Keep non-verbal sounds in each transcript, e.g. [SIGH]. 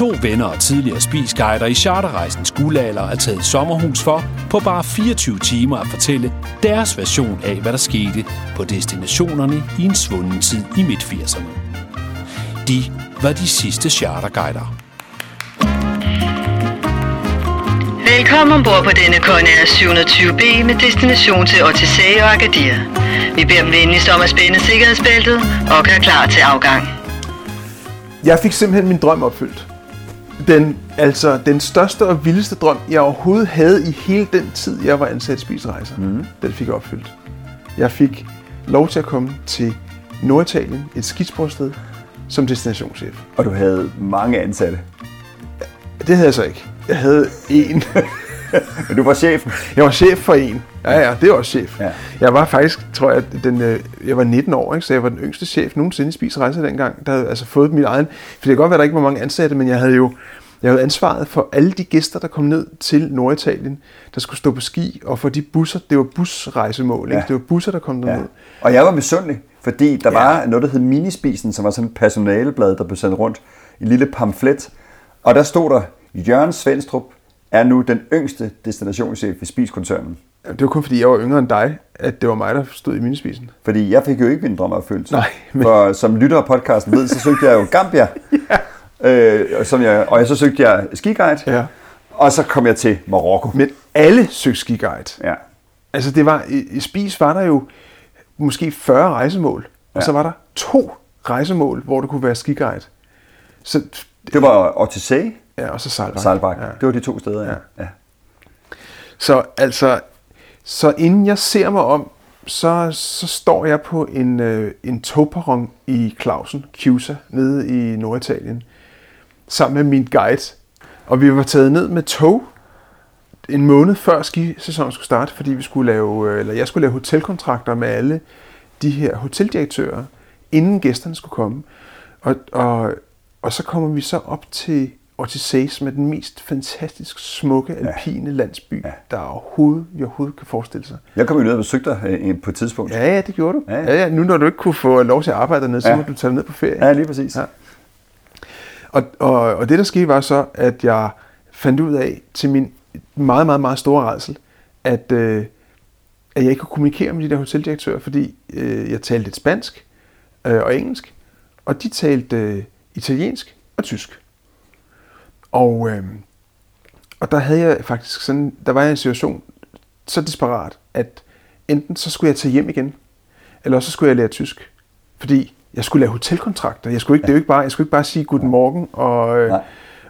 To venner og tidligere spisguider i charterrejsens guldalder er taget i sommerhus for på bare 24 timer at fortælle deres version af, hvad der skete på destinationerne i en svunden tid i midt-80'erne. De var de sidste charterguider. Velkommen ombord på denne Conair 720B med destination til Otisei og Agadir. Vi beder dem venligst om at spænde sikkerhedsbæltet og gøre klar til afgang. Jeg fik simpelthen min drøm opfyldt. Den, altså, den største og vildeste drøm, jeg overhovedet havde i hele den tid, jeg var ansat i Spisrejser, mm. den fik jeg opfyldt. Jeg fik lov til at komme til Norditalien, et skisportsted, som destinationschef. Og du havde mange ansatte. Det havde jeg så ikke. Jeg havde en. [LAUGHS] Men du var chef. Jeg var chef for en. Ja, ja, det var også chef. Ja. Jeg var faktisk, tror jeg, den, øh, jeg var 19 år, ikke? så jeg var den yngste chef nogensinde i Spis Rejser dengang, der havde altså fået mit egen... For det kan godt være, der ikke var mange ansatte, men jeg havde jo jeg havde ansvaret for alle de gæster, der kom ned til Norditalien, der skulle stå på ski, og for de busser, det var busrejsemål, ikke? Ja. det var busser, der kom derned. Ja. Og jeg var misundelig, fordi der Ja. var noget, der hed Minispisen, som var sådan et personaleblad, der blev sendt rundt i lille pamflet. Og der stod der, Jørgen Svendstrup er nu den yngste destinationschef i Spiskoncernen. Det var kun fordi, jeg var yngre end dig, at det var mig, der stod i minispisen. Fordi jeg fik jo ikke min drøm opfyldt. Nej, men- For som lytter af podcasten ved, så søgte jeg jo Gambia. [LAUGHS] øh, og som jeg, og så søgte jeg skiguide. Ja. Og så kom jeg til Marokko. Men alle søgte skiguide. Ja. Altså det var, i, i Spis var der jo måske 40 rejsemål, og Ja. så var der to rejsemål, hvor du kunne være skiguide. Så, Det var Otisei ja, og så Sejlbak. Sejlbak. Ja. Det var de to steder, ja. Ja. ja. Så altså, så inden jeg ser mig om, så, så står jeg på en, øh, en togperron i Clausen, Cusa, nede i Norditalien, sammen med min guide. Og vi var taget ned med tog en måned før skisæsonen skulle starte, fordi vi skulle lave, øh, eller jeg skulle lave hotelkontrakter med alle de her hoteldirektører, inden gæsterne skulle komme. Og, og, og så kommer vi så op til Ortisei, som er den mest fantastisk smukke alpine landsby, Ja. der overhovedet, vi overhovedet kan forestille sig. Jeg kom jo ned og besøgte dig øh, på et tidspunkt. Ja, ja, det gjorde du. Ja, Ja, ja. ja. ja nu når du ikke kunne få lov til at arbejde dernede, så Ja. må du tage ned på ferie. Ja, lige præcis. Ja. Og, og, og det, der skete, var så, at jeg fandt ud af, til min meget, meget, meget store redsel, at, øh, at jeg ikke kunne kommunikere med de der hoteldirektører, fordi øh, jeg talte lidt spansk øh, og engelsk, og de talte øh, italiensk og tysk. Og, øh, og der havde jeg faktisk sådan, der var jeg i en situation så desperat, at enten så skulle jeg tage hjem igen, eller også så skulle jeg lære tysk. Fordi jeg skulle lave hotelkontrakter. Jeg skulle ikke, det er jo ikke bare, jeg skulle ikke bare sige guten morgen og, øh, Nej.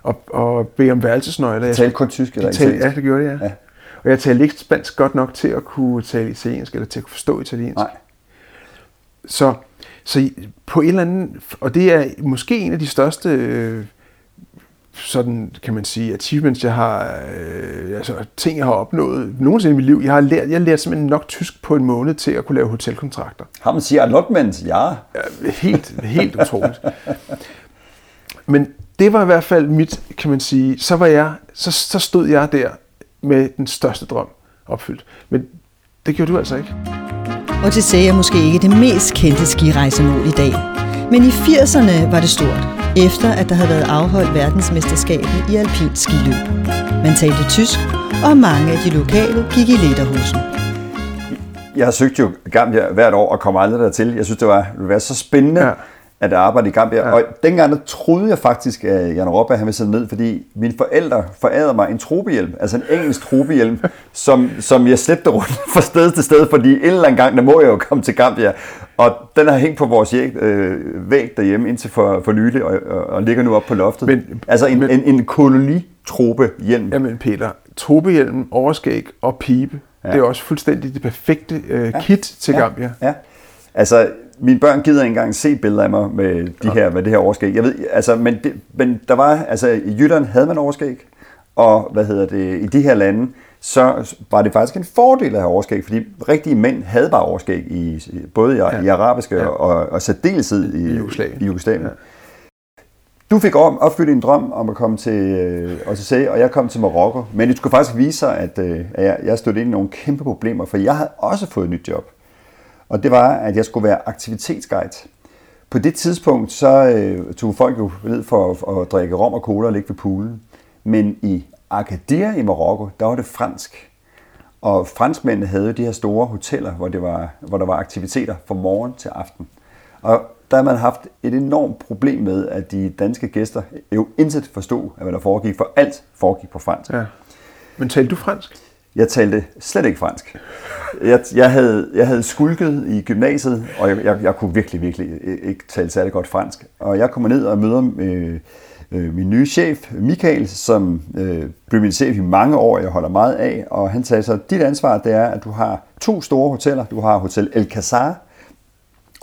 og, og bede om værelsesnøgler. Jeg talte kun tysk eller Jeg italiensk? Ja, det gjorde det, ja. Ja. ja. Og jeg talte ikke spansk godt nok til at kunne tale italiensk, eller til at kunne forstå italiensk. Nej. Så, så på en eller anden, og det er måske en af de største, øh, sådan kan man sige, achievements, jeg har, øh, altså ting, jeg har opnået nogensinde i mit liv. Jeg har lært, jeg har lært simpelthen nok tysk på en måned til at kunne lave hotelkontrakter. Har man siger allotment? Ja. Ja, helt, helt utroligt. Men det var i hvert fald mit, kan man sige, så var jeg, så, så stod jeg der med den største drøm opfyldt. Men det gjorde du altså ikke. Odyssey er måske ikke det mest kendte skirejsemål i dag. Men i 80'erne var det stort, efter at der havde været afholdt verdensmesterskabet i alpint skiløb. Man talte tysk, og mange af de lokale gik i lederhosen. Jeg har søgt jo Gambia hvert år og kommer aldrig dertil. Jeg synes, det, var, det ville være så spændende ja. Ja. at arbejde i Gambia. Ja. Ja. Og dengang der troede jeg faktisk, at Jan Robba han ville sætte ned, fordi mine forældre forærede mig en trobehjelm, altså en engelsk trobehjelm, [LAUGHS] som, som jeg slæbte rundt fra sted til sted, fordi en eller anden gang, der må jeg jo komme til Gambia. Og den har hængt på vores væg, øh, væg derhjemme indtil for, for nylig, og, og, og ligger nu op på loftet. Men- altså en, men- en, en kolonitrobehjelm. Jamen Peter, trobehjelm, overskæg og pibe, Ja. ja. det er også fuldstændig det perfekte øh, kit til Gambia. Ja. Altså, mine børn gider ikke engang se billeder af mig med, de her, med det her overskæg. Jeg ved, altså, men, det, men der var, altså i Jylland havde man overskæg, og hvad hedder det, i de her lande, så var det faktisk en fordel at have overskæg, fordi rigtige mænd havde bare overskæg, i, både i, ja. i arabiske ja. og, og særdeleshed i, I Jugoslavien. I Jugoslavien. Ja. Du fik opfyldt en drøm om at komme til øh, OCC, og jeg kom til Marokko. Men det skulle faktisk vise sig, at, øh, at jeg, jeg stod ind i nogle kæmpe problemer, for jeg havde også fået et nyt job. Og det var, at jeg skulle være aktivitetsguide. På det tidspunkt, så øh, tog folk jo ned for at, at drikke rom og cola og ligge ved poolen. Men i Agadir i Marokko, der var det fransk. Og franskmændene havde de her store hoteller, hvor, det var, hvor der var aktiviteter fra morgen til aften. Og der har man haft et enormt problem med, at de danske gæster jo intet forstod, hvad der foregik, for alt foregik på fransk. Ja. Men talte du fransk? Jeg talte slet ikke fransk. Jeg, jeg, havde, jeg havde skulket i gymnasiet, og jeg, jeg, jeg kunne virkelig, virkelig ikke tale særlig godt fransk. Og jeg kommer ned og møder øh, øh, min nye chef, Michael, som øh, blev min chef i mange år, jeg holder meget af. Og han sagde så, dit ansvar det er, at du har to store hoteller. Du har Hotel El Casar,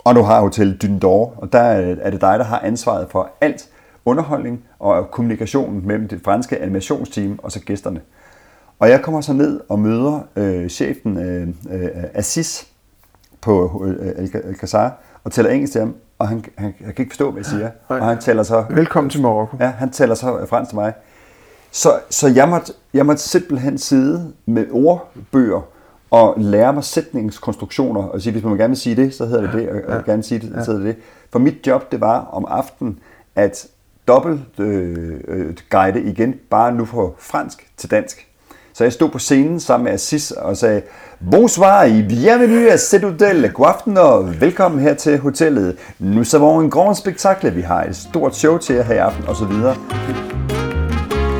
og du har Hotel Dundor, og der er det dig, der har ansvaret for alt underholdning og kommunikationen mellem det franske animationsteam og så gæsterne. Og jeg kommer så ned og møder øh, chefen øh, øh, Assis på øh, Alcazar og taler engelsk til ham, og han, han, han kan ikke forstå, hvad jeg siger. Nej. Og han taler så... Velkommen til Marokko. Ja, han taler så fransk til mig. Så, så jeg, måtte, jeg måtte simpelthen sidde med ordbøger og lære mig sætningskonstruktioner, og sige, hvis man gerne vil sige det, så hedder det det, og ja. gerne sige det, så hedder det det. For mit job, det var om aftenen, at dobbelt øh, øh, guide igen, bare nu på fransk til dansk. Så jeg stod på scenen sammen med Assis og sagde, Bonsoir et bienvenue à cet hôtel. God aften og velkommen her til hotellet. Nous var un grand spectacle. Vi har et stort show til jer her i aften, og så videre.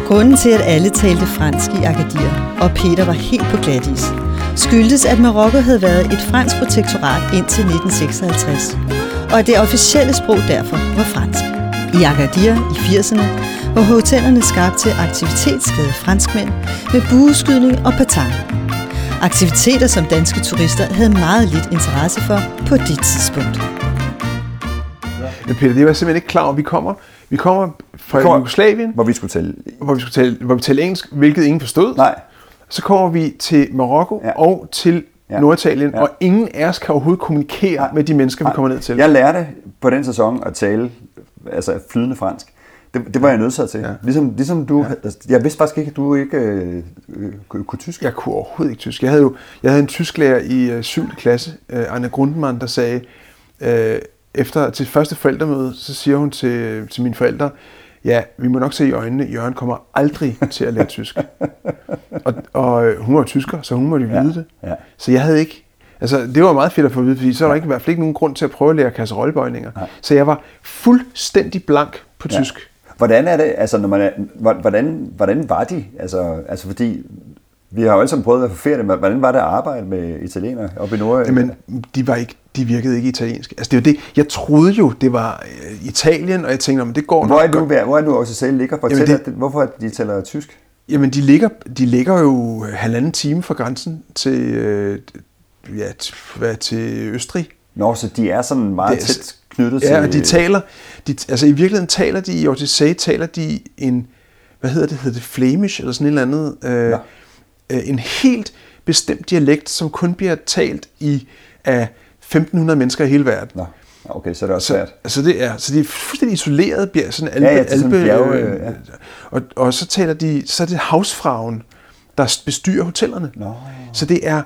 Grunden til, at alle talte fransk i Agadir, og Peter var helt på glatis, skyldtes, at Marokko havde været et fransk protektorat indtil 1956, og at det officielle sprog derfor var fransk. I Agadir i 80'erne var hotellerne skabt til aktivitetsglade franskmænd med bueskydning og patang. Aktiviteter, som danske turister havde meget lidt interesse for på det tidspunkt. Men Peter, det var jeg simpelthen ikke klar over. Vi kommer, vi kommer fra vi kommer, Jugoslavien, hvor vi skulle tale, hvor vi skulle tale, hvor vi talte engelsk, hvilket ingen forstod. Nej. Så kommer vi til Marokko ja. og til ja. Norditalien, ja. og ingen af os kan overhovedet kommunikere ja. med de mennesker, vi kommer ned til. Jeg lærte på den sæson at tale altså flydende fransk. Det, det var jeg nødt til. Ja. Ligesom, ligesom du, ja. altså, jeg vidste faktisk ikke, at du ikke øh, øh, kunne tysk. Jeg kunne overhovedet ikke tysk. Jeg havde jo jeg havde en tysklærer i øh, 7. klasse, øh, Anna Grundmann, der sagde, øh, efter til første forældremøde, så siger hun til, til mine forældre, ja, vi må nok se i øjnene, Jørgen kommer aldrig til at lære tysk. [LAUGHS] og, og øh, hun var tysker, så hun måtte jo vide det. Ja. Så jeg havde ikke, altså det var meget fedt at få at vide, fordi så var der ikke, i hvert fald ikke nogen grund til at prøve at lære kasserollebøjninger. Ja. Så jeg var fuldstændig blank på ja. tysk. Hvordan er det, altså når man er, hvordan, hvordan var de? Altså, altså fordi vi har jo alle sammen prøvet at være ferie, men hvordan var det at arbejde med italienere oppe i Nord? Jamen, de, var ikke, de virkede ikke italiensk. Altså, det er det. Jeg troede jo, det var øh, Italien, og jeg tænkte, men det går hvor nok. Er du, hvor er du også selv ligger? Fortæl, Jamen, det, hvorfor de taler tysk? Jamen, de ligger, de ligger jo halvanden time fra grænsen til, øh, ja, til, hvad, til Østrig. Nå, så de er sådan meget det, tæt knyttet ja, til... Ja, og de taler, de, altså i virkeligheden taler de, i OTC taler de en, hvad hedder det, hedder det Flemish, eller sådan et eller andet, øh, ja. øh, en helt bestemt dialekt, som kun bliver talt i af 1500 mennesker i hele verden. Nå. Okay, så er det også svært. Så, altså det er, så de er fuldstændig isoleret, bliver sådan alpe, ja, ja, alpe, sådan bjerge, øh, ja. og, og så taler de, så er det havsfragen, der bestyrer hotellerne. Nå. Så det er,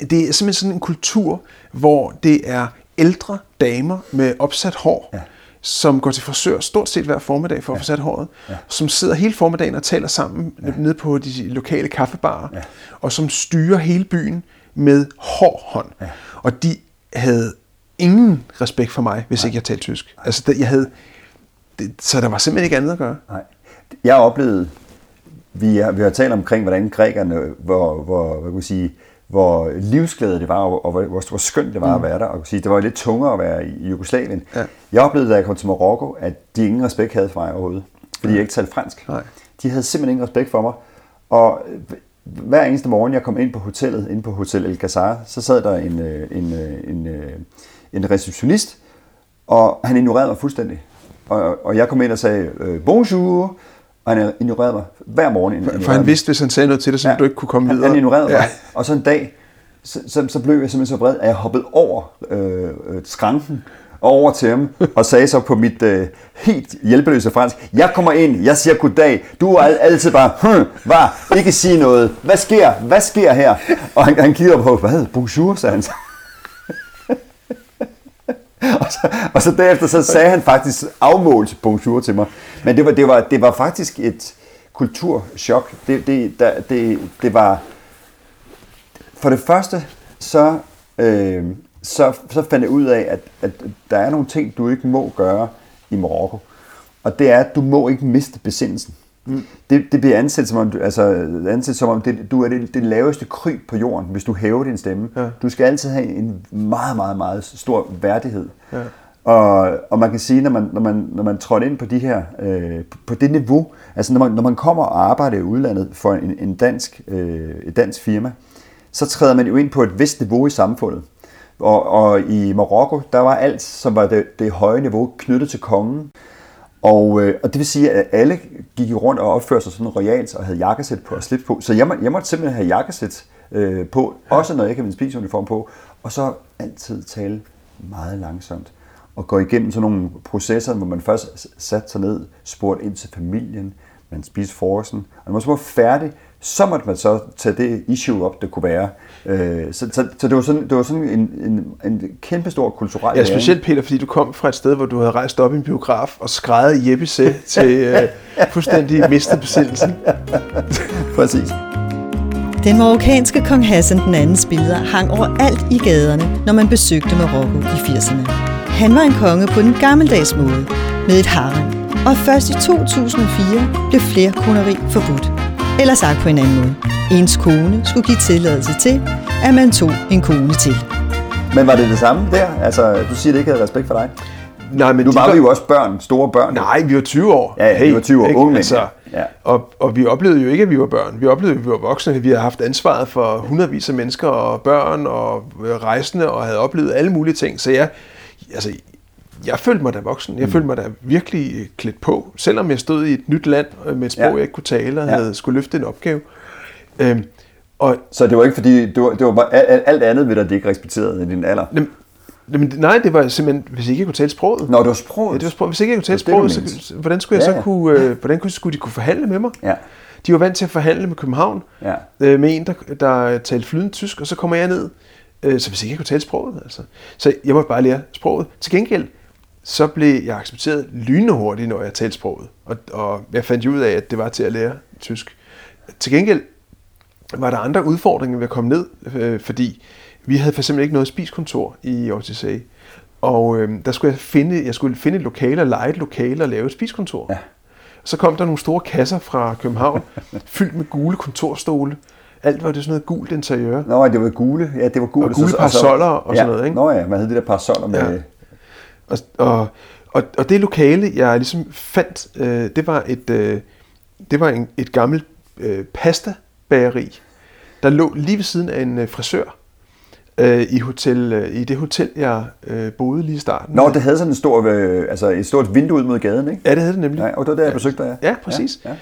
det er simpelthen sådan en kultur, hvor det er ældre damer med opsat hår, ja. som går til frisør stort set hver formiddag for at ja. få sat håret, ja. som sidder hele formiddagen og taler sammen ja. nede på de lokale kaffebarer, ja. og som styrer hele byen med hård hånd. Ja. Og de havde ingen respekt for mig, hvis Nej. ikke jeg talte tysk. Altså, jeg havde, det, så der var simpelthen ikke andet at gøre. Nej. Jeg oplevede, vi har, vi har talt omkring, hvordan grækerne, hvor, hvor hvad kan jeg sige, hvor livsglæde det var, og hvor, hvor, hvor skønt det var mm. at være der. Og sige, det var lidt tungere at være i Jugoslavien. Ja. Jeg oplevede, da jeg kom til Marokko, at de ingen respekt havde for mig overhovedet. Fordi ja. jeg ikke talte fransk. Nej. De havde simpelthen ingen respekt for mig. Og hver eneste morgen, jeg kom ind på hotellet, ind på Hotel El Gazar, så sad der en, øh, en, øh, en, en, øh, receptionist, og han ignorerede mig fuldstændig. Og, og jeg kom ind og sagde, øh, bonjour, og han ignorerede mig hver morgen. For, for han vidste, hvis han sagde noget til dig, så ja, du ikke kunne komme han, videre. Han ignorerede ja. mig. Og så en dag, så, så, så blev jeg simpelthen så vred, at jeg hoppede over øh, øh, skranken og over til ham, og sagde så på mit øh, helt hjælpeløse fransk, jeg kommer ind, jeg siger goddag, du er altid bare, hm, hvad, ikke sige noget, hvad sker, hvad sker her? Og han, han kigger på, hvad, bonjour, sagde han så. [LAUGHS] og, så, og så derefter så sagde han faktisk afmålt bonjour til mig. Men det var, det var, det var faktisk et kulturschok. Det, det, der, det, det var... For det første, så, øh, så, så fandt jeg ud af, at, at der er nogle ting, du ikke må gøre i Marokko. Og det er, at du må ikke miste besindelsen. Mm. Det, det bliver anset som om, du, altså, anset som om det, du er det, det laveste kryb på jorden, hvis du hæver din stemme. Ja. Du skal altid have en meget, meget, meget stor værdighed. Ja. Og, og man kan sige, når man, når man, når man trådte ind på de her, øh, på det niveau, altså når man, når man kommer og arbejder i udlandet for en, en dansk, øh, et dansk firma, så træder man jo ind på et vist niveau i samfundet. Og, og i Marokko, der var alt, som var det, det høje niveau, knyttet til kongen. Og, øh, og det vil sige, at alle gik rundt og opførte sig sådan royalt og havde jakkesæt på og slips på. Så jeg, må, jeg måtte simpelthen have jakkesæt øh, på, også når jeg ikke havde min spiseuniform på. Og så altid tale meget langsomt og gå igennem sådan nogle processer, hvor man først satte sig ned, spurgte ind til familien, man spiste forsen, og når man så var færdig, så måtte man så tage det issue op, det kunne være. Øh, så, så, så det var sådan, det var sådan en, en, en kæmpe stor kulturel Ja, specielt Peter, fordi du kom fra et sted, hvor du havde rejst op i en biograf og skrevet Jeppe Se [LAUGHS] til øh, fuldstændig mistet besindelsen. [LAUGHS] Præcis. Den marokkanske kong Hassan den andens billeder hang overalt i gaderne, når man besøgte Marokko i 80'erne. Han var en konge på den gammeldags måde, med et harem, og først i 2004 blev flere koneri forbudt. Eller sagt på en anden måde. Ens kone skulle give tilladelse til, at man tog en kone til. Men var det det samme der? Altså, du siger, det ikke havde respekt for dig? Nej, men nu var var- vi jo også børn, store børn. Nej, vi var 20 år. Ja, ja, vi var 20 år, ikke? unge altså, ja. og, og vi oplevede jo ikke, at vi var børn. Vi oplevede, at vi var voksne. Vi havde haft ansvaret for hundredvis af mennesker og børn og øh, rejsende og havde oplevet alle mulige ting. Så jeg, altså, jeg følte mig da voksen. Jeg Mm. følte mig da virkelig øh, klædt på. Selvom jeg stod i et nyt land øh, med et sprog, Ja. jeg ikke kunne tale og Ja. havde skulle løfte en opgave. Øhm, og Så det var ikke fordi, det var, det var bare alt, andet ved dig, det ikke respekterede i din alder? Jamen, nej, det var simpelthen, hvis ikke jeg kunne tale sproget. Nå, det var sproget. Ja, det var sproget. Hvis ikke jeg kunne tale det, sproget, så, hvordan skulle jeg Ja, så ja. kunne, øh, hvordan kunne, skulle de kunne forhandle med mig? Ja. De var vant til at forhandle med København, Ja. øh, med en, der, der talte flydende tysk, og så kommer jeg ned. Øh, så hvis ikke jeg kunne tale sproget, altså. Så jeg måtte bare lære sproget. Til gengæld, så blev jeg accepteret lynende hurtigt, når jeg talte sproget. Og, og jeg fandt ud af, at det var til at lære tysk. Til gengæld var der andre udfordringer ved at komme ned, øh, fordi vi havde for eksempel ikke noget spiskontor i OTC. Og øh, der skulle jeg finde, jeg skulle finde et lokale og lege et lokale og lave et spiskontor. Ja. Så kom der nogle store kasser fra København, [LAUGHS] fyldt med gule kontorstole. Alt var det sådan noget gult interiør. Nå, det var gule. Ja, det var gule. Og gule parasoller og ja. sådan noget, ikke? Nå ja, man havde de der parasoller med... Ja. Og, og, og, og det lokale, jeg ligesom fandt, øh, det var et, øh, det var en, et gammelt øh, pastabageri, der lå lige ved siden af en øh, frisør øh, i, hotel, øh, i det hotel, jeg øh, boede lige i starten. Nå, det havde sådan en stor, øh, altså et stort vindue ud mod gaden, ikke? Ja, det havde det nemlig. Ja, og det var der, jeg besøgte dig. Ja, præcis. Ja, ja.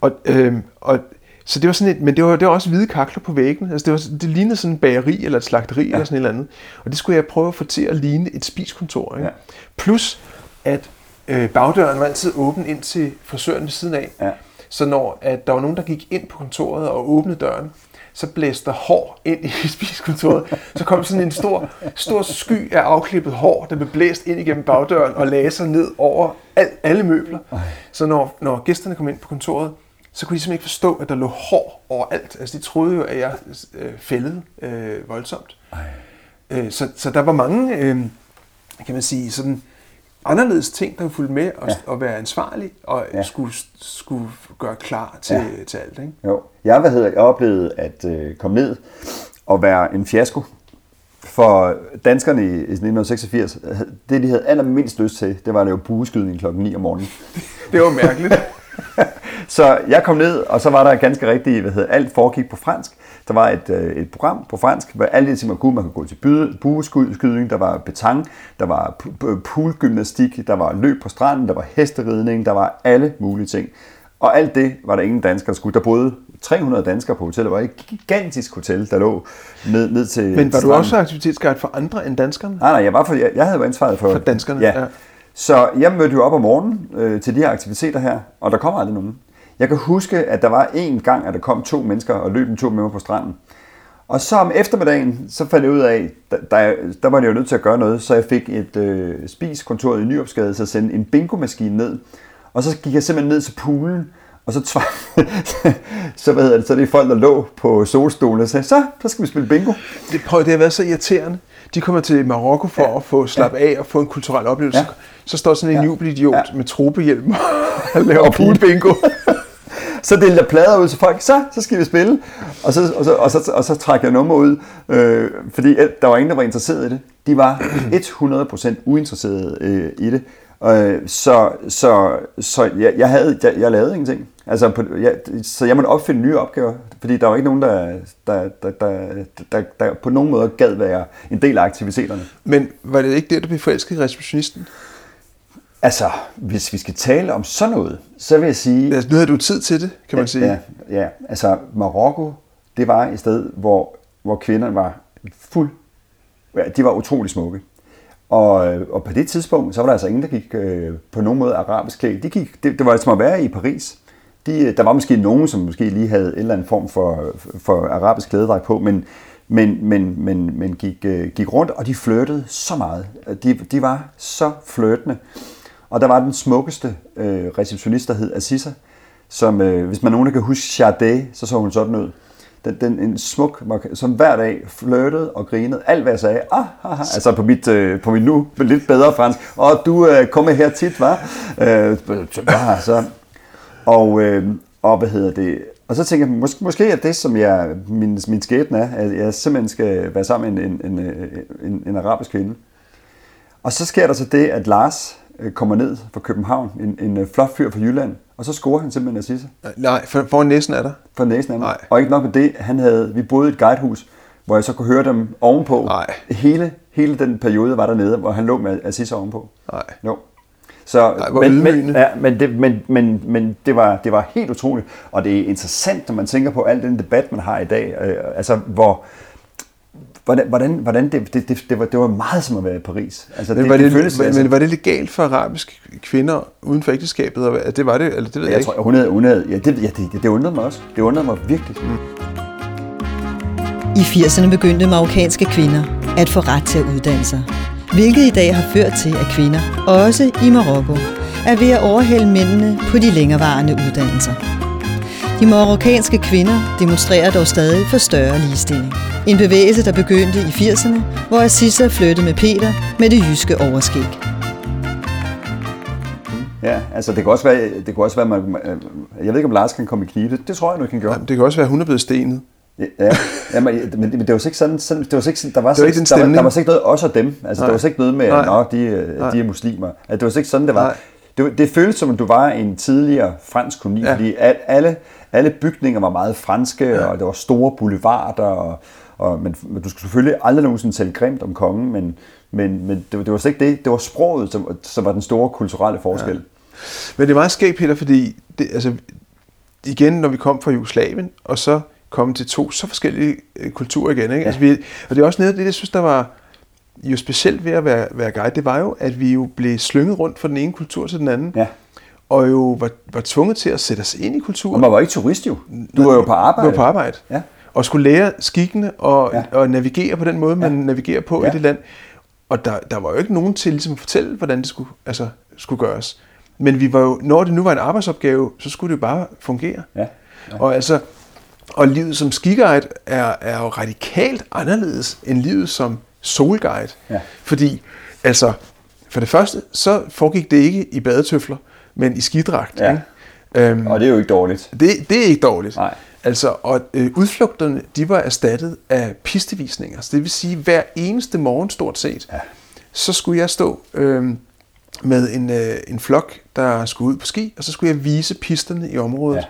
Og, øh, og så det var sådan et, men det var, det var også hvide kakler på væggene. Altså det, var, det lignede sådan en bageri eller et slagteri ja. eller sådan et eller andet. Og det skulle jeg prøve at få til at ligne et spiskontor. Ikke? Ja. Plus, at øh, bagdøren var altid åben ind til frisøren ved siden af. Ja. Så når at der var nogen, der gik ind på kontoret og åbnede døren, så blæste der hår ind i [LAUGHS] spiskontoret. Så kom sådan en stor, stor sky af afklippet hår, der blev blæst ind igennem bagdøren og lagde sig ned over al, alle møbler. Så når, når gæsterne kom ind på kontoret, så kunne de simpelthen ikke forstå, at der lå hår overalt. Altså de troede jo, at jeg øh, fældede øh, voldsomt. Øh, så, så der var mange, øh, kan man sige, sådan anderledes ting, der fulgte med at, ja. at være ansvarlig og Ja. skulle, skulle gøre klar til, Ja. til alt. Ikke? Jo. Jeg, hvad hedder, jeg oplevede at øh, komme ned og være en fiasko. For danskerne i, i 1986, det de havde allermindst lyst til, det var at lave bueskydning klokken 9 om morgenen. [LAUGHS] Det var mærkeligt. Så jeg kom ned, og så var der ganske rigtigt, hvad hedder, alt foregik på fransk. Der var et, øh, et program på fransk, hvor alle de ting man kunne. Man kunne gå til byde- bueskydning, der var betang, der var poolgymnastik, der var løb på stranden, der var hesteridning, der var alle mulige ting. Og alt det var der ingen danskere, der skulle. Der boede 300 danskere på hotellet. Det var et gigantisk hotel, der lå ned, ned til Men var du stranden. også aktivitetsguide for andre end danskerne? Nej, nej, jeg, var for, jeg, jeg havde jo ansvaret for, For danskerne, Ja. ja. Så jeg mødte jo op om morgenen øh, til de her aktiviteter her, og der kommer aldrig nogen. Jeg kan huske, at der var en gang, at der kom to mennesker og løb en tur med mig på stranden. Og så om eftermiddagen, så fandt jeg ud af, der, der, der var jeg jo nødt til at gøre noget, så jeg fik et øh, spiskontor i Nyopsgade at sende en bingo-maskine ned. Og så gik jeg simpelthen ned til poolen, og så tvang, [LAUGHS] så, hvad hedder det, så er det folk, der lå på solstolen og sagde, så, så skal vi spille bingo. Det, prøv, det har været så irriterende. De kommer til Marokko for ja. at få slap af og få en kulturel oplevelse. Ja. Ja. Så står sådan en Ja. ja. jubelidiot Ja. ja. med trobehjelm [LAUGHS] og laver Og pil. poolbingo. [LAUGHS] Så delte jeg plader ud til folk, så, så skal vi spille. Og så, og så, og så, og så trak jeg nummer ud, øh, fordi der var ingen, der var interesseret i det. De var 100% uinteresserede øh, i det. Øh, så så, så jeg, jeg, havde, jeg, jeg lavede ingenting. Altså, på, jeg, så jeg måtte opfinde nye opgaver, fordi der var ikke nogen, der, der, der, der, der, der på nogen måde gad være en del af aktiviteterne. Men var det ikke det, du blev forelsket i receptionisten? Altså, hvis vi skal tale om sådan noget, så vil jeg sige... Altså, nu havde du tid til det, kan man sige. Ja, ja, altså Marokko, det var et sted, hvor, hvor kvinderne var fuld, ja, de var utrolig smukke. Og, og på det tidspunkt, så var der altså ingen, der gik øh, på nogen måde arabisk klædt. De gik, det, det var som at være i Paris. De, der var måske nogen, som måske lige havde en eller anden form for, for arabisk klædedragt på, men, men, men, men, men gik, øh, gik rundt, og de flirtede så meget. De, de var så flirtende. Og der var den smukkeste øh, receptionist, der hed Assisa, som, øh, hvis man nogen der kan huske Sade, så så hun sådan ud. Den, den, en smuk, som hver dag flirtede og grinede. Alt hvad jeg sagde, ah, ah, ah, altså på mit, øh, på mit nu lidt bedre fransk. Og du øh, kommer her tit, var? Øh, bare, så. Og, øh, og hvad hedder det? Og så tænker jeg, måske, måske er det, som jeg, min, min skæbne er, at jeg simpelthen skal være sammen med en, en, en, en, en arabisk kvinde. Og så sker der så det, at Lars kommer ned fra København, en, en øh, flot fyr fra Jylland, og så scorer han simpelthen Assise Nej, for, foran næsen er der. for næsen af mig. Nej. Og ikke nok med det, han havde, vi boede i et guidehus, hvor jeg så kunne høre dem ovenpå. Nej. Hele, hele den periode var der nede, hvor han lå med Assise ovenpå. Nej. Jo. Så, Ej, men, men, ja, men, det, men, men, men det, var, det var helt utroligt, og det er interessant, når man tænker på al den debat, man har i dag, øh, altså hvor, hvordan, hvordan, hvordan det, det, det, det, var, det var meget som at være i Paris. Altså, Men, var det, føles, men, altså- men var det legalt for arabiske kvinder uden for ægteskabet? Og, at det var det, eller det ved jeg, Jeg ikke. tror, hun havde, hun havde, ja, det, ja, det, det undrede mig også. Det undrede mig virkelig. Mm. I 80'erne begyndte marokkanske kvinder at få ret til at uddanne sig. Hvilket i dag har ført til, at kvinder, også i Marokko, er ved at overhælde mændene på de længerevarende uddannelser. De marokkanske kvinder demonstrerer dog stadig for større ligestilling. En bevægelse, der begyndte i 80'erne, hvor Assisa flyttede med Peter med det jyske overskæg. Ja, altså det kan også være, det kan også være man, man- jeg ved ikke om Lars kan komme i knibe. Det tror jeg nu kan gøre. Det kan også være, at hun er blevet stenet. Ja, ja men, men, men det var så ikke sådan, sådan det var ikke, sådan- der var, Det var ikke, der, var, der var ikke noget os og dem. Altså Nej. der var ikke noget med, Nej. at de, øh, de er muslimer. Altså, det var ikke sådan, det var. Nej. Det, det føltes som, at du var en tidligere fransk koloni, ja. Fordi al, alle, alle bygninger var meget franske, ja. og der var store boulevarder, og, og, men, men du skulle selvfølgelig aldrig nogensinde tale grimt om kongen, men, men, men det, var- det var slet ikke det. Det var sproget, som, som var den store kulturelle forskel. Ja. Men det er meget skægt, Peter, fordi det, altså, igen, når vi kom fra Jugoslavien, og så kom til to så forskellige øh, kulturer igen. Ikke? Ja. Ja. Altså, vi, og det er også noget af det, jeg synes, der var jo specielt ved at være, være guide, det var jo, at vi jo blev slynget rundt fra den ene kultur til den anden, Ja. og jo var, var tvunget til at sætte os ind i Og kulturen. man var ikke turist jo. Du var jo på arbejde. Du var på arbejde. Ja. Og skulle lære skikkene og, Ja. og navigere på den måde, man Ja. navigerer på ja. i det land. Og der, der var jo ikke nogen til ligesom, at fortælle, hvordan det skulle, altså, skulle gøres. Men vi var jo, når det nu var en arbejdsopgave, så skulle det jo bare fungere. Ja. Ja. Og altså, og livet som skiguide er, er jo radikalt anderledes end livet som solguide. Ja. Fordi, altså, for det første, så foregik det ikke i badetøfler, men i skidragt. Ja. Ikke? Øhm, Og det er jo ikke dårligt. det, det er ikke dårligt. Nej. Altså, og øh, udflugterne, de var erstattet af pistevisninger. Så det vil sige, hver eneste morgen stort set, Ja. så skulle jeg stå øh, med en, øh, en flok, der skulle ud på ski, og så skulle jeg vise pisterne i området. Ja. Ja.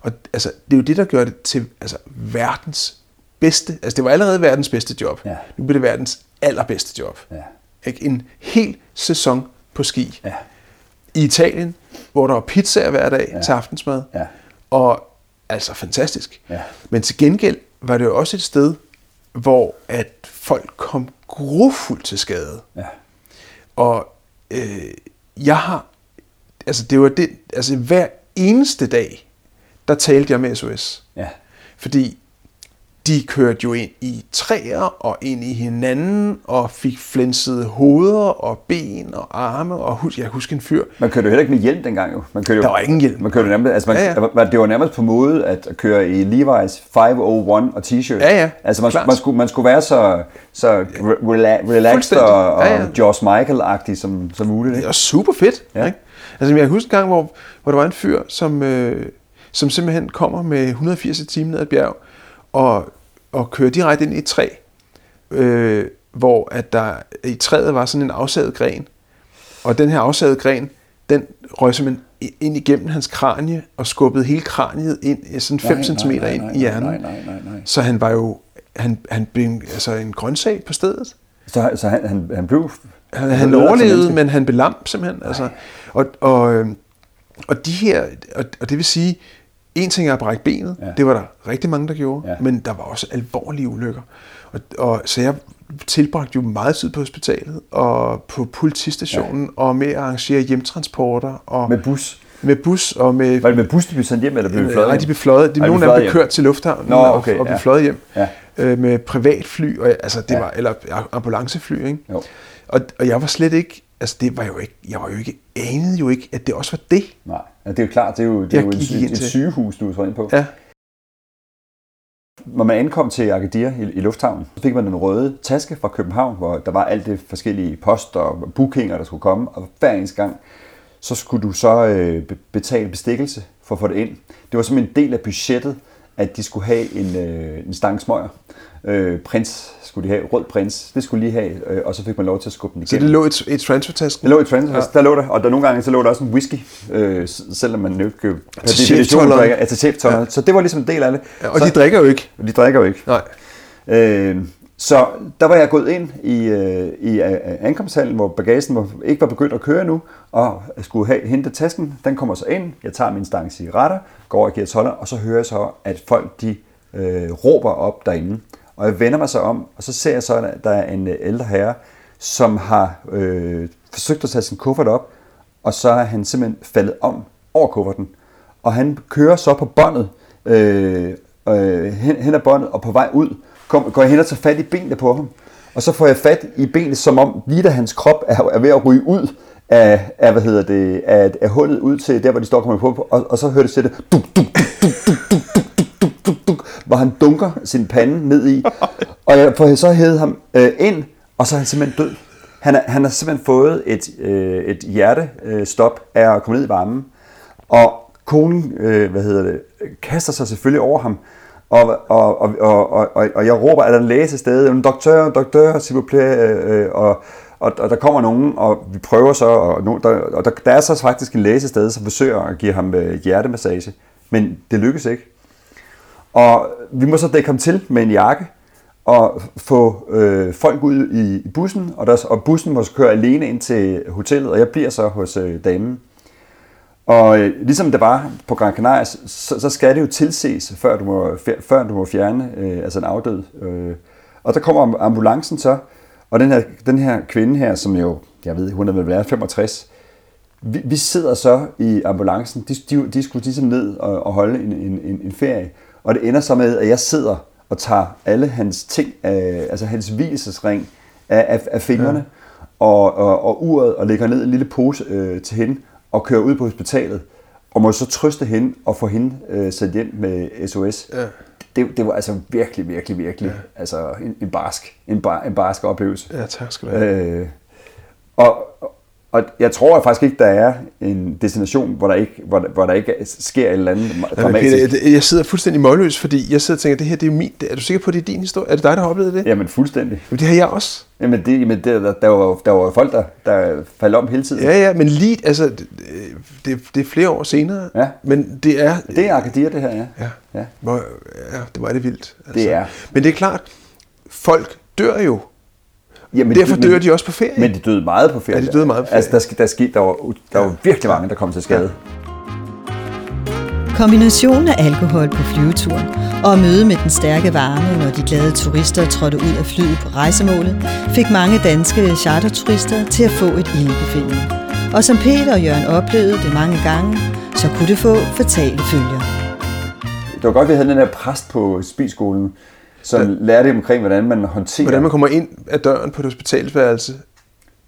Og altså, det er jo det, der gør det til altså, verdens bedste, altså det var allerede verdens bedste job. Ja. Nu bliver det verdens allerbedste job. Ja. Ikke? En hel sæson på ski. Ja. I Italien, hvor der var pizzaer hver dag ja. til aftensmad. Ja. Og altså fantastisk. Ja. Men til gengæld var det jo også et sted, hvor at folk kom grofuldt til skade. Ja. Og øh, jeg har, altså det var det, altså hver eneste dag, der talte jeg med SOS. Ja. Fordi de kørte jo ind i træer og ind i hinanden og fik flænset hoveder og ben og arme. Og hus, jeg husker en fyr, Man kørte jo heller ikke med hjelm dengang jo. Man kørte jo Der var ingen hjelm. Man kørte nærmest, altså man, Ja, ja, det var nærmest på mode at køre i Levi's 501 og t-shirt. Ja, ja. Altså man, Klart. man, skulle, man skulle være så, så rela- relaxed og, og Ja, ja. Josh Michael-agtig som, som muligt. det Ikke? var super fedt. Ja. Ikke? Altså jeg husker en gang, hvor, hvor der var en fyr, som, øh, som simpelthen kommer med 180 i timen ned ad et bjerg, og, og kører direkte ind i et træ, øh, hvor at der i træet var sådan en afsaget gren. Og den her afsagede gren, den røg simpelthen ind igennem hans kranie og skubbede hele kraniet ind, sådan 5 Nej, nej, cm nej, ind nej, i hjernen. nej, nej, nej, nej. Så han var jo han, han blev en- altså en grøntsag på stedet. Så, så han, han, han blev... Han, han blev overlevede, men han blev lam simpelthen. Altså, og, og, øhm, og de her, og, og det vil sige, en ting er at brække benet, Ja. det var der rigtig mange, der gjorde, Ja. men der var også alvorlige ulykker. Og, og, så jeg tilbragte jo meget tid på hospitalet, og på politistationen, ja. og med at arrangere hjemtransporter, og Med bus. med bus, og med... Var det med bus, de blev sendt hjem, eller blev de fløjet Nej, de blev fløjet. De, Ej, nogle af dem blev kørt til lufthavnen Nå, og- okay, og, blev ja. fløjet hjem Ja. øh, med privatfly, og, altså det Ja. var, eller ambulancefly, ikke? Jo. Og, og jeg var slet ikke, altså det var jo ikke, jeg var jo ikke, anede jo ikke, at det også var det. Nej, ja, det er jo klart, det er jo, det er Jeg jo et, et, sygehus, du er så ind på. Ja. Når man ankom til Agadir i, i lufthavnen, så fik man den røde taske fra København, hvor der var alt det forskellige post og bookinger, der skulle komme. Og hver eneste gang, så skulle du så øh, be- betale bestikkelse for at få det ind. Det var som en del af budgettet, at de skulle have en, øh, en stang smøger. Øh, prins skulle de have, rød prins, det skulle de lige have, øh, og så fik man lov til at skubbe den Så igennem. det lå i, i transfertasken? Det lå i transfer, ja. der lå der, og der nogle gange så lå der også en whisky, øh, selvom man jo ikke per Til definition cheftolderen. drikker, altså cheftolderen. Ja. Så det var ligesom en del af det. Ja, og så, de drikker jo ikke. de drikker jo ikke. Nej. Øh, så der var jeg gået ind i, øh, i øh, ankomsthallen, hvor bagagen var, ikke var begyndt at køre nu, og skulle have, hente tasken. Den kommer så ind, jeg tager min stang cigaretter, går over og giver tolder, og så hører jeg så, at folk de øh, råber op derinde. Og jeg vender mig så om, og så ser jeg så, at der er en ældre herre, som har øh, forsøgt at tage sin kuffert op, og så er han simpelthen faldet om over kufferten. Og han kører så på båndet, øh, øh, hen, hen ad båndet, og på vej ud, kom, går jeg hen og tager fat i benene på ham. Og så får jeg fat i benet, som om lige da hans krop er, er ved at ryge ud af, af, hvad hedder det, af, af hullet ud til der, hvor de står og kommer på, og, og så hører det sætte, duk, duk, duk, hvor han dunker sin pande ned i. [LAUGHS] Og jeg får så hævet ham øh, ind, og så er han simpelthen død. Han, er, han har simpelthen fået et, øh, et hjertestop af at komme ned i varmen. Og konen, øh, hvad hedder det, kaster sig selvfølgelig over ham. Og, og, og, og, og, og jeg råber, er der en læge til stede? En doktør, doktør, s'il vous plaît, øh, og, og, og der kommer nogen, og vi prøver så, og, der, og der, der er så faktisk en læge til stede, som forsøger at give ham øh, hjertemassage. Men det lykkes ikke. Og vi må så dække ham til med en jakke og få øh, folk ud i, i bussen, og, der, og bussen må så køre alene ind til hotellet, og jeg bliver så hos øh, damen. Og øh, ligesom det var på Gran Canaria, så, så skal det jo tilses, før du må, før du må fjerne øh, altså en afdød. Øh. Og der kommer ambulancen så, og den her, den her kvinde her, som jo, jeg ved, hun er vel været 65, vi, vi sidder så i ambulancen, de, de, de skulle ligesom ned og, og holde en, en, en, en ferie, og det ender så med, at jeg sidder og tager alle hans ting, af, altså hans hvilesesring af, af, af fingrene, ja. og, og, og uret, og lægger ned en lille pose øh, til hende, og kører ud på hospitalet, og må så trøste hende og få hende øh, sendt hjem med SOS. Ja. Det, det var altså virkelig, virkelig, virkelig ja. altså en, en, barsk, en, bar, en barsk oplevelse. Ja, tak skal du have. Øh, og, Og jeg tror faktisk ikke, der er en destination, hvor der ikke, hvor der, hvor der ikke sker et eller andet men dramatisk. Peter, jeg, jeg sidder fuldstændig målløs, fordi jeg sidder og tænker, det her det er min. Er du sikker på, at det er din historie? Er det dig, der har oplevet det? Jamen fuldstændig. Jamen, det har jeg også. Jamen, det, jamen det, der, der, var, der var folk, der, der faldt om hele tiden. Ja, ja, men lige, altså, det, det, er flere år senere. Ja. Men det er... Det er Agadir, det her, ja. Ja. ja. Hvor, ja, det var det vildt. Altså. Det er. Men det er klart, folk dør jo. Jamen, Derfor dør de også på ferie. Men de døde meget på ferie. Ja, de døde meget på ferie. Altså, der, sk- der, skete, der, var, der var virkelig mange, der kom til skade. Kombinationen af alkohol på flyveturen og møde med den stærke varme, når de glade turister trådte ud af flyet på rejsemålet, fik mange danske charterturister til at få et ildbefindende. Og som Peter og Jørgen oplevede det mange gange, så kunne det få fatale følger. Det var godt, vi havde den der præst på spiskolen, som ja. lærte omkring, hvordan man håndterer... Hvordan man kommer ind ad døren på et hospitalsværelse,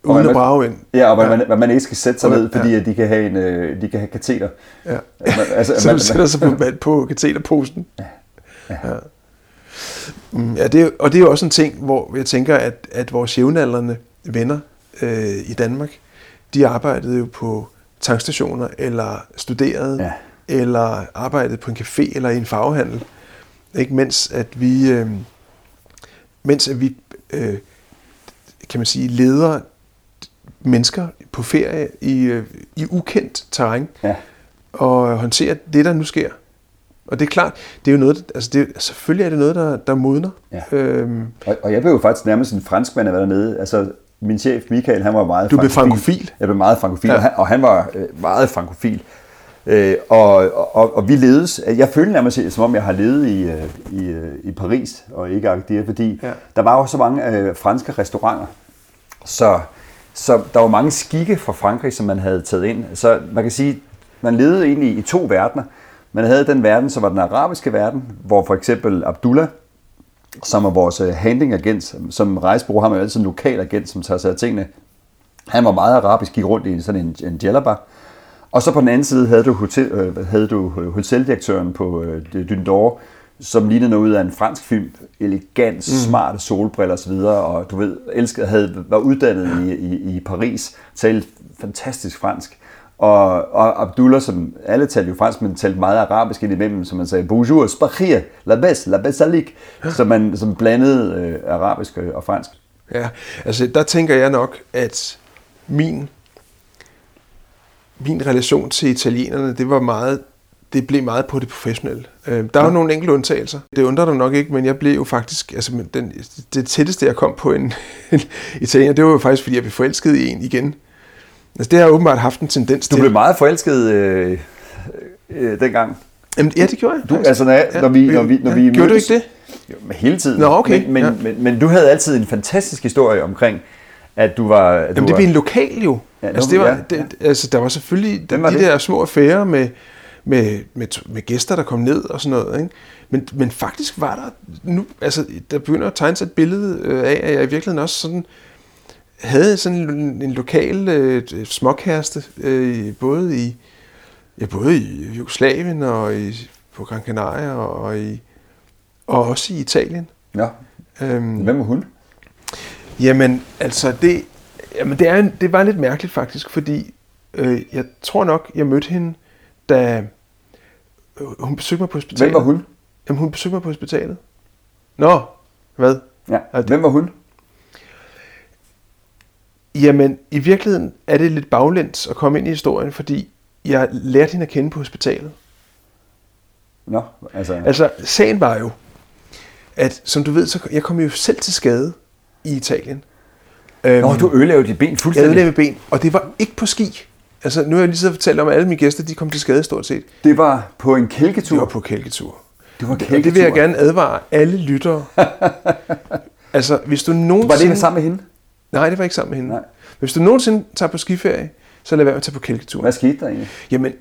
uden man- at brage ind. Ja, og hvordan man, man ikke skal sætte sig ned, fordi at de kan have, en, øh, de kan have kateter. Ja. Man, altså, [LAUGHS] så man, man sætter sig på, på kateterposten. Ja. Ja. Mm, ja, det er, og det er jo også en ting, hvor jeg tænker, at, at vores jævnaldrende venner øh, i Danmark, de arbejdede jo på tankstationer, eller studerede, Ja. eller arbejdede på en café, eller i en farvehandel. Ikke? Mens at vi, øh, mens at vi øh, kan man sige, leder mennesker på ferie i, øh, i ukendt terræn, Ja. og håndtere det, der nu sker. Og det er klart, det er jo noget, altså det, selvfølgelig er det noget, der, der modner. Ja. Øhm, Og, og jeg blev jo faktisk nærmest en franskmand at være dernede. Altså, min chef Michael, han var meget Du blev frankofil. Jeg blev meget frankofil, ja. og, han, og han var øh, meget frankofil. Øh, og, og, og vi ledes, jeg følte nærmest, som om jeg har levet i, øh, i, øh, i Paris, og ikke Agadir, fordi Ja. der var jo så mange øh, franske restauranter, så, så der var mange skikke fra Frankrig, som man havde taget ind. Så man kan sige, man levede egentlig i to verdener. Man havde den verden, som var den arabiske verden, hvor for eksempel Abdullah, som er vores øh, handling agent, som rejsebureau har man jo altid en lokal agent, som tager sig af tingene. Han var meget arabisk, gik rundt i sådan en, en djellaba. Og så på den anden side havde du, hotel, øh, havde du øh, hoteldirektøren på øh, Dundor, som lignede noget ud af en fransk film. Elegant, smarte solbriller osv. Og du ved, elskede, havde, var uddannet i, i, i Paris, talte fantastisk fransk. Og, og Abdullah, som alle talte jo fransk, men talte meget arabisk indimellem, som man sagde, bonjour, spahir, la bes, la besalik, så man som blandede øh, arabisk og fransk. ja, altså der tænker jeg nok, at min, min relation til italienerne, det var meget, det blev meget på det professionelle. Øh, der er jo nogle enkelte undtagelser. Det undrer dig nok ikke, men jeg blev jo faktisk, altså den, det tætteste jeg kom på en, en [LAUGHS] italiener, det var jo faktisk, fordi jeg blev forelsket i en igen. Altså det har åbenbart haft en tendens Du til. blev meget forelsket øh, øh, dengang. Jamen, ja, det gjorde jeg. Du, faktisk. altså, når, jeg, når vi, når vi, når ja. vi Gjorde du mødtes- ikke det? Jo, men hele tiden. Nå, okay, Men, men, ja. men, men, du havde altid en fantastisk historie omkring, at du var... At du Jamen, det var, blev en lokal jo. Ja, Ja, altså, det var, ja, det, altså, der var selvfølgelig Hvem var de det? der små affærer med, med, med, med gæster, der kom ned og sådan noget. Ikke? Men, men faktisk var der nu, altså, der begynder at tegne sig et billede øh, af, at jeg i virkeligheden også sådan havde sådan en, en lokal øh, småkæreste, øh, både i ja, både i Jugoslavien og i, på Gran Canaria og, i, og også i Italien. Ja. Øhm, Hvem var hun? Jamen, altså det, jamen det, er, en- det var lidt mærkeligt faktisk, fordi øh, jeg tror nok, jeg mødte hende, da øh, hun besøgte mig på hospitalet. Hvem var hun? Jamen, hun besøgte mig på hospitalet. Nå, hvad? Ja. Det- Hvem var hun? Jamen, i virkeligheden er det lidt baglæns at komme ind i historien, fordi jeg lærte hende at kende på hospitalet. Nå, altså... Altså, sagen var jo, at som du ved, så jeg kom jo selv til skade i Italien. Øhm, Nå, du ødelavede dit ben Jeg fuldstændig. ødelagde mit ben, og det var ikke på ski. Altså, nu har jeg lige så fortalt om, at alle mine gæster, de kom til skade stort set. Det var på en kælketur. De var på kælketur. Det var Og det vil jeg gerne advare alle lyttere. [LAUGHS] altså, hvis du nogensinde... Var det sammen med hende? Nej, det var ikke sammen med hende. Nej. Hvis du nogensinde tager på skiferie, så lad være med at tage på kælketur. Hvad skete der egentlig? Jamen,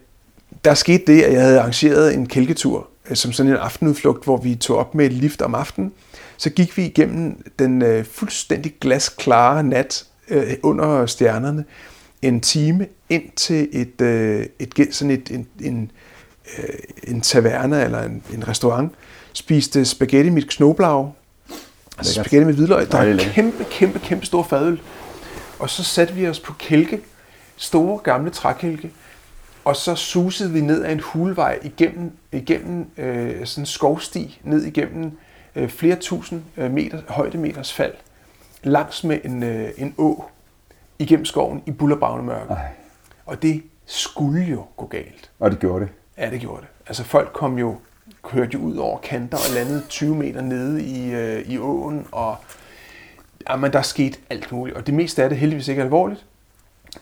der skete det, at jeg havde arrangeret en kælketur, øh, som sådan en aftenudflugt, hvor vi tog op med et lift om aftenen. Så gik vi igennem den øh, fuldstændig glasklare nat øh, under stjernerne en time ind til et, øh, et sådan et, en, en, øh, en taverne eller en, en restaurant. Spiste spaghetti mit knoblag, altså spaghetti med hvidløg. Der er kæmpe, kæmpe, kæmpe stor fadøl. Og så satte vi os på kælke store gamle trækælke, og så susede vi ned ad en hulvej igennem, igennem øh, sådan en skovsti, ned igennem øh, flere tusind øh, meter, højdemeters fald, langs med en, øh, en å igennem skoven i bullerbravne mørke. Ej. Og det skulle jo gå galt. Og det gjorde det. Ja, det gjorde det. Altså folk kom jo, kørte jo ud over kanter og landede 20 meter nede i, øh, i åen, og jamen, der skete alt muligt. Og det meste af det heldigvis ikke alvorligt.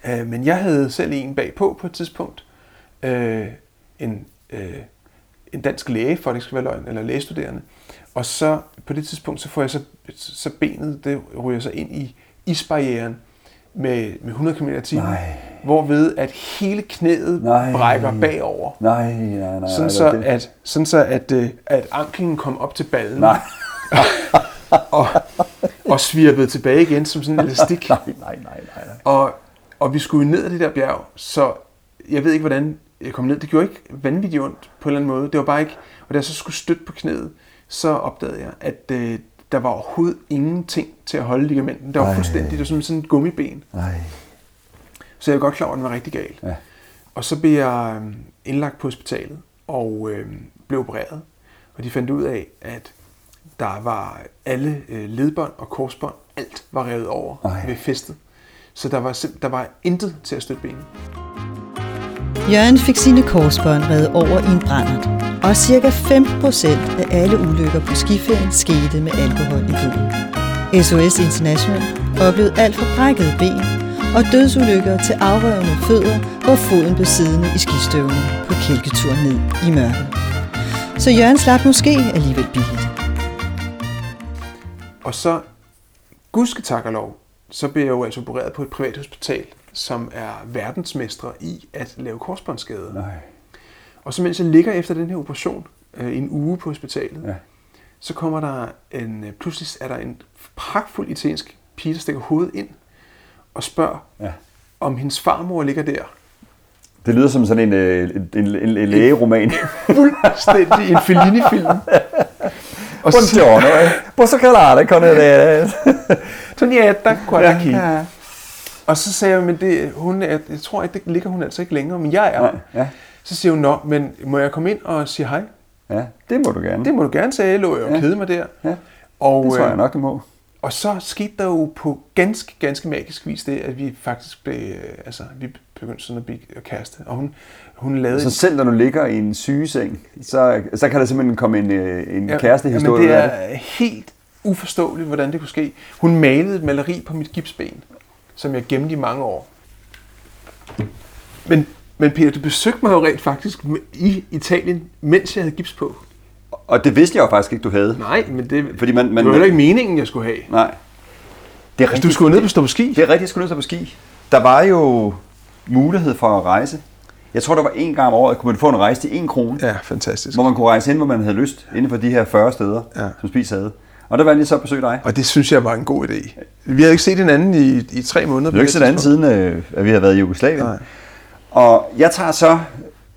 Øh, men jeg havde selv en bagpå på et tidspunkt. Øh, en, øh, en dansk læge, for det ikke skal være løgn, eller lægestuderende. Og så på det tidspunkt, så får jeg så, så benet, det ryger så ind i isbarrieren med, med 100 km t hvorved at hele knæet Nej. brækker bagover. Nej, nej, nej. Sådan nej, så, det- at, sådan så at, øh, at anklen kom op til ballen Nej, [LAUGHS] og, og svirpede tilbage igen som sådan en elastik. [LAUGHS] nej, nej, nej, nej. Og, og vi skulle ned ad det der bjerg, så jeg ved ikke, hvordan jeg kom ned. Det gjorde ikke vanvittigt ondt på en eller anden måde. Det var bare ikke... Og da jeg så skulle støtte på knæet, så opdagede jeg, at øh, der var overhovedet ingenting til at holde ligamenten. Det var Ej. fuldstændig, det var som sådan et gummiben. Nej. Så jeg var godt klar over, at den var rigtig gal. Ja. Og så blev jeg øh, indlagt på hospitalet og øh, blev opereret. Og de fandt ud af, at der var alle øh, ledbånd og korsbånd, alt var revet over Ej. ved festet. Så der var, der var intet til at støtte benet. Jørgen fik sine korsbånd reddet over i en brændert, og ca. 5% af alle ulykker på skiferien skete med alkohol i blodet. SOS International oplevede alt fra brækkede ben og dødsulykker til afrøvende fødder, hvor foden blev siddende i skistøvlen på kælketur ned i mørket. Så Jørgen slap måske alligevel billigt. Og så, gudske tak og lov, så blev jeg jo altså opereret på et privat hospital, som er verdensmestre i at lave korsbåndsskader. Nej. Og så mens jeg ligger efter den her operation øh, en uge på hospitalet, Ja. så kommer der en, øh, pludselig er der en pragtfuld italiensk pige, der stikker hovedet ind og spørger, Ja. om hendes farmor ligger der. Det lyder som sådan en, øh, en, en, en, en lægeroman. Fuldstændig en Fellini-film. [LAUGHS] Og Buongiorno. Posso calare con il... [LAUGHS] Tonietta, guarda chi. Ja. Og så sagde jeg, men det, hun er, jeg tror ikke, det ligger hun altså ikke længere, men jeg er. Nej, ja. Så siger hun, nå, men må jeg komme ind og sige hej? ja, det må du gerne. Det må du gerne sige, jeg lå jo og Ja. kede mig der. Ja. Og, det tror jeg øh, nok, du må. Og så skete der jo på ganske, ganske magisk vis det, at vi faktisk blev, øh, altså, vi begyndte sådan at blive kæreste. Og hun, hun lavede... Så selv når du ligger i en sygeseng, så, så kan der simpelthen komme en, øh, en kærestehistorie Men ud det af det. er helt uforståeligt, hvordan det kunne ske. Hun malede et maleri på mit gipsben, som jeg gemte i mange år. Men, men Peter, du besøgte mig jo rent faktisk i Italien, mens jeg havde gips på. Og det vidste jeg jo faktisk ikke, du havde. Nej, men det, Fordi man, man, det var heller ikke meningen, jeg skulle have. Nej. Det er Altså, du skulle ned på stå på ski. Det er rigtigt, jeg skulle ned på ski. Der var jo mulighed for at rejse. Jeg tror, der var en gang om året, kunne man få en rejse til en krone. Ja, fantastisk. Hvor man kunne rejse ind, hvor man havde lyst, inden for de her 40 steder, Ja. som Spis havde. Og der valgte jeg så at besøge dig. Og det synes jeg var en god idé. Vi havde ikke set hinanden i, i tre måneder. Vi har ikke set anden siden, øh, at vi har været i Jugoslavien. Nej. Og jeg tager så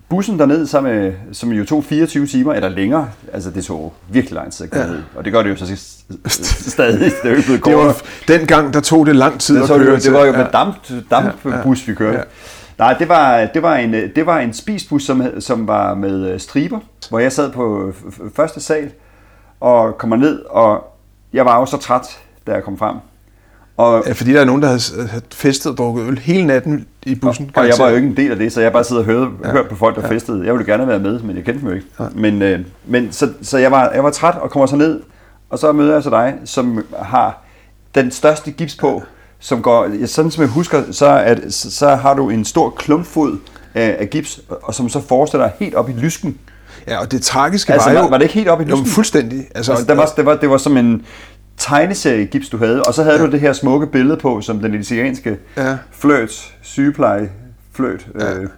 bussen derned, som, øh, som jo tog 24 timer, eller længere. Altså, det tog virkelig lang tid at komme Ja. ned. Og det gør det jo så stadig. [LAUGHS] Det er jo blevet Det var, dengang, der tog det lang tid Det, at køre det, det var jo med damp, dampbus, vi kørte. Ja. Nej, det var, det var en, det var en spisbus, som, som var med øh, striber, hvor jeg sad på første sal og kommer ned, og jeg var jo så træt, da jeg kom frem. Og, Ja, fordi der er nogen, der havde festet og drukket øl hele natten i bussen. og jeg var jo ikke en del af det, så jeg bare sidder og hørte, ja. Ja. hørte på folk, der ja. Ja. festede. Jeg ville gerne være med, men jeg kendte dem jo ikke. Men, øh, men så, så jeg, var, jeg var træt og kommer så ned, og så møder jeg så dig, som har den største gips på, som går, ja, sådan som jeg husker, så, at, så, så har du en stor klumpfod af, af gips, og som så forestiller helt op i lysken. Ja, og det tragiske Altså, var jo... var, det ikke helt op i Jo, lysken? fuldstændig. Altså, Altså, det, var, det, var, det var som en tegneseriegips, du havde, og så havde ja. du det her smukke billede på, som den italienske Ja. fløt, sygepleje fløt, ja. øh,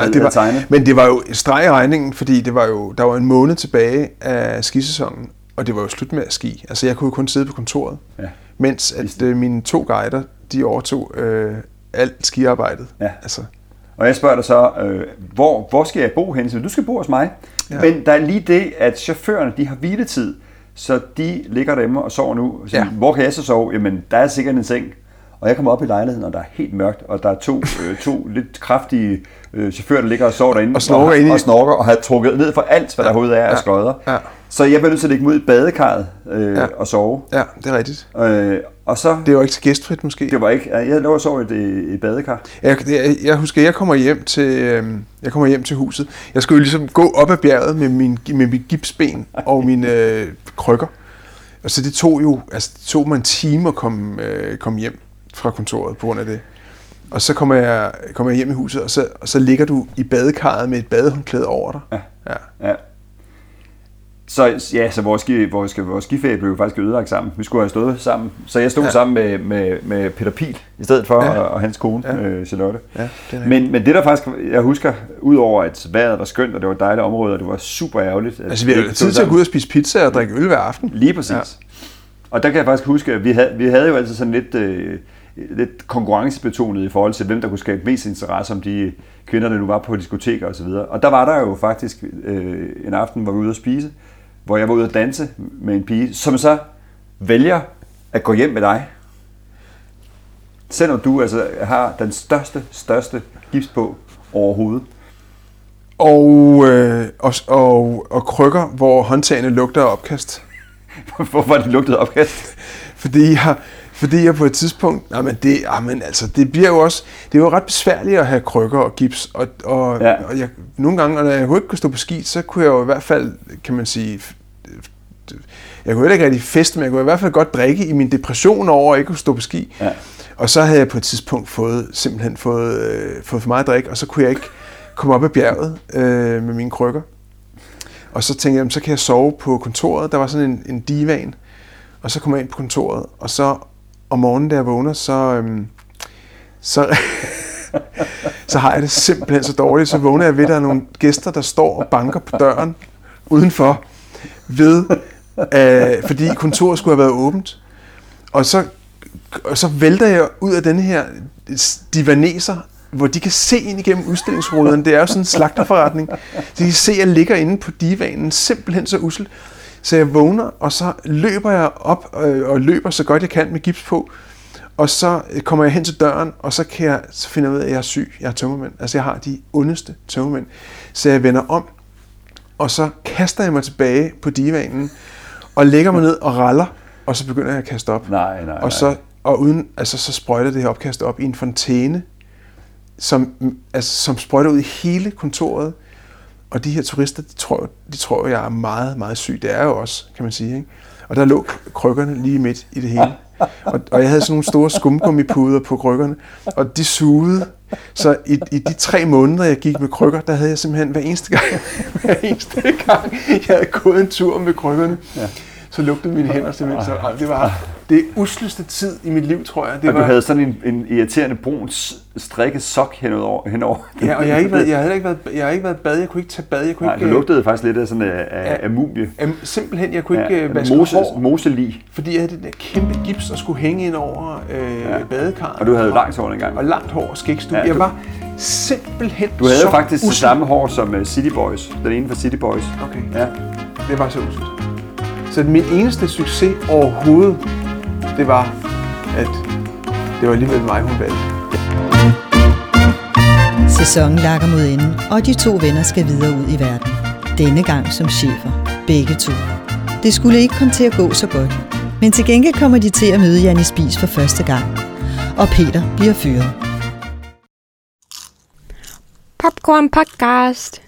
Ja, det var, men det var jo streg i regningen, fordi det var jo, der var en måned tilbage af skisæsonen, og det var jo slut med at ski. Altså jeg kunne jo kun sidde på kontoret, Ja. mens at øh, mine to guider, de overtog øh, alt skiarbejdet. Ja. Altså, Og jeg spørger dig så, øh, hvor, hvor skal jeg bo hen? Så du skal bo hos mig. Ja. Ja. Men der er lige det, at chaufførerne de har hviletid, så de ligger derhjemme og sover nu. Så, Ja. Hvor kan jeg så sove? Jamen, der er sikkert en seng. Og jeg kommer op i lejligheden, og der er helt mørkt, og der er to, [LAUGHS] øh, to lidt kraftige øh, chauffører, der ligger og sover derinde. Og snorker og, og, snorker, og har trukket ned for alt, hvad der overhovedet er af ja, skodder. ja. Så jeg bliver nødt til at ligge mig ud i badekarret øh, Ja. og sove. Ja, det er rigtigt. Øh, og så... Det var ikke så gæstfrit måske. Det var ikke... Jeg lå og sov i et, et badekar. Jeg, jeg, jeg husker, jeg kommer hjem til øhm, jeg kommer hjem til huset. Jeg skulle jo ligesom gå op ad bjerget med min med mit gipsben [LAUGHS] og mine øh, krykker. Og så det tog jo altså det tog mig en time at komme øh, komme hjem fra kontoret på grund af det. Og så kommer jeg kommer jeg hjem i huset og så og så ligger du i badekarret med et badehåndklæde over dig. Ja. Ja. Ja. Så ja, så vores, ski, vores, vores skiferie blev faktisk ødelagt sammen. Vi skulle have stået sammen. Så jeg stod ja. Sammen med, med, med Peter Pil i stedet for, ja. Og, og hans kone, ja. Øh, Charlotte. Ja, det men, men det der faktisk, jeg husker, udover at vejret var skønt, og det var et dejligt område, og det var super ærgerligt. at Altså vi ikke tid til at gå ud og spise pizza og drikke øl hver aften. Lige præcis. Ja. Og der kan jeg faktisk huske, at vi havde, vi havde jo altid sådan lidt, øh, lidt konkurrencebetonet i forhold til, hvem der kunne skabe mest interesse om de kvinder, der nu var på diskoteker osv. Og, og der var der jo faktisk øh, en aften, hvor vi var ude at spise, hvor jeg var ude at danse med en pige, som så vælger at gå hjem med dig. Selvom du altså har den største, største gips på overhovedet. Og, øh, og, og, og krykker, hvor håndtagene lugter af opkast. [LAUGHS] Hvorfor det lugtede opkast? Fordi jeg, fordi jeg på et tidspunkt, nej, men det, jamen, altså, det bliver jo også, det er jo ret besværligt at have krykker og gips, og, og, Ja. og jeg, nogle gange, når jeg ikke kunne stå på ski, så kunne jeg jo i hvert fald, kan man sige, jeg kunne heller ikke rigtig feste, men jeg kunne i hvert fald godt drikke i min depression over at ikke kunne stå på ski. Ja. Og så havde jeg på et tidspunkt fået, simpelthen fået, øh, fået for meget drik, og så kunne jeg ikke komme op ad bjerget øh, med mine krykker. Og så tænkte jeg, så kan jeg sove på kontoret. Der var sådan en, en divan. Og så kom jeg ind på kontoret, og så om morgenen, da jeg vågner, så, øhm, så, [LAUGHS] så har jeg det simpelthen så dårligt. Så vågner jeg ved, at der er nogle gæster, der står og banker på døren udenfor, ved, øh, fordi kontoret skulle have været åbent. Og så, og så vælter jeg ud af den her divaneser, hvor de kan se ind igennem udstillingsruderne. Det er jo sådan en slagterforretning. De kan se, at jeg ligger inde på divanen, simpelthen så ussel. Så jeg vågner, og så løber jeg op øh, og løber så godt jeg kan med gips på. Og så kommer jeg hen til døren, og så, kan jeg, så finder jeg ud af, at jeg er syg. Jeg er tømmermænd. Altså jeg har de ondeste tømmermænd. Så jeg vender om, og så kaster jeg mig tilbage på divanen, og lægger mig ned og raller, og så begynder jeg at kaste op. Nej, nej, Og så, og uden, altså, så sprøjter det her opkast op i en fontæne, som, altså, som sprøjter ud i hele kontoret. Og de her turister, de tror, de tror, jeg er meget, meget syg. Det er jo også, kan man sige. Ikke? Og der lå krykkerne lige midt i det hele. [LAUGHS] Og, og jeg havde sådan nogle store skumgummipuder på krykkerne, og de sugede. Så i, i de tre måneder, jeg gik med krykker, der havde jeg simpelthen hver eneste gang, [LAUGHS] hver eneste gang jeg havde gået en tur med krykkerne, ja. så lugtede mine hænder simpelthen så. Det var det usleste tid i mit liv, tror jeg. Det og var, du havde sådan en, en irriterende brun strikket sok henover. henover. Ja, og jeg har ikke været, [LAUGHS] jeg har ikke været, jeg har ikke været bad, jeg kunne ikke tage bad, jeg kunne Nej, ikke... det øh, lugtede faktisk lidt af sådan af, af, Ja. af mumie. Øhm, simpelthen, jeg kunne ikke Ja, ja, vaske mose, hår, moselig. fordi jeg havde det der kæmpe gips, der skulle hænge ind over øh, Ja. badekarret. Og du havde jo langt hår dengang. Og langt hår og skægstue. Ja, Ja, jeg du- var simpelthen Du havde jo faktisk det samme hår som uh, City Boys. Den ene fra City Boys. Okay. Ja. Det var så uselt. Så min eneste succes overhovedet, det var, at det var alligevel mig, hun valgte. Sæsonen lakker mod enden, og de to venner skal videre ud i verden. Denne gang som chefer. Begge to. Det skulle ikke komme til at gå så godt. Men til gengæld kommer de til at møde Janni Spis for første gang. Og Peter bliver fyret. Popcorn Podcast.